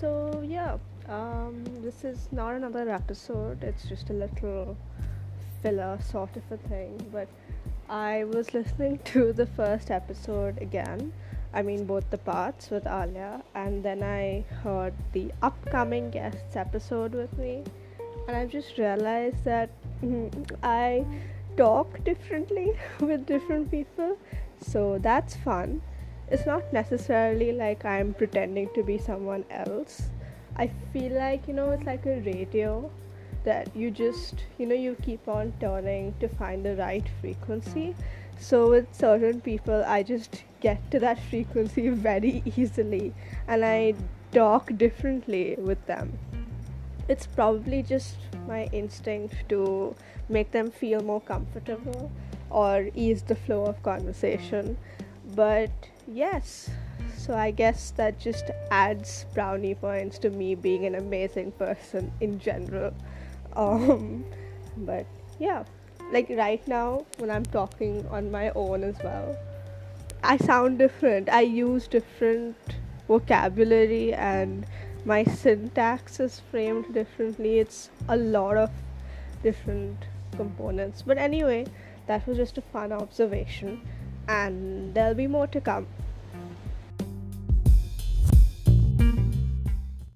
So yeah, um, this is not another episode, it's just a little filler sort of a thing. But I was listening to the first episode again, I mean, both the parts with Alia, and then I heard the upcoming guests episode with me, and I've just realized that I talk differently with different people, so that's fun. It's not necessarily like I'm pretending to be someone else I feel like you know it's like a radio that you just you know you keep on turning to find the right frequency. So with certain people, I just get to that frequency very easily, and I talk differently with them. It's probably just my instinct to make them feel more comfortable or ease the flow of conversation. But yes, so I guess that just adds brownie points to me being an amazing person in general. Um, but yeah, like right now when I'm talking on my own as well, I sound different. I use different vocabulary and my syntax is framed differently. It's a lot of different components. But anyway, that was just a fun observation, and there'll be more to come.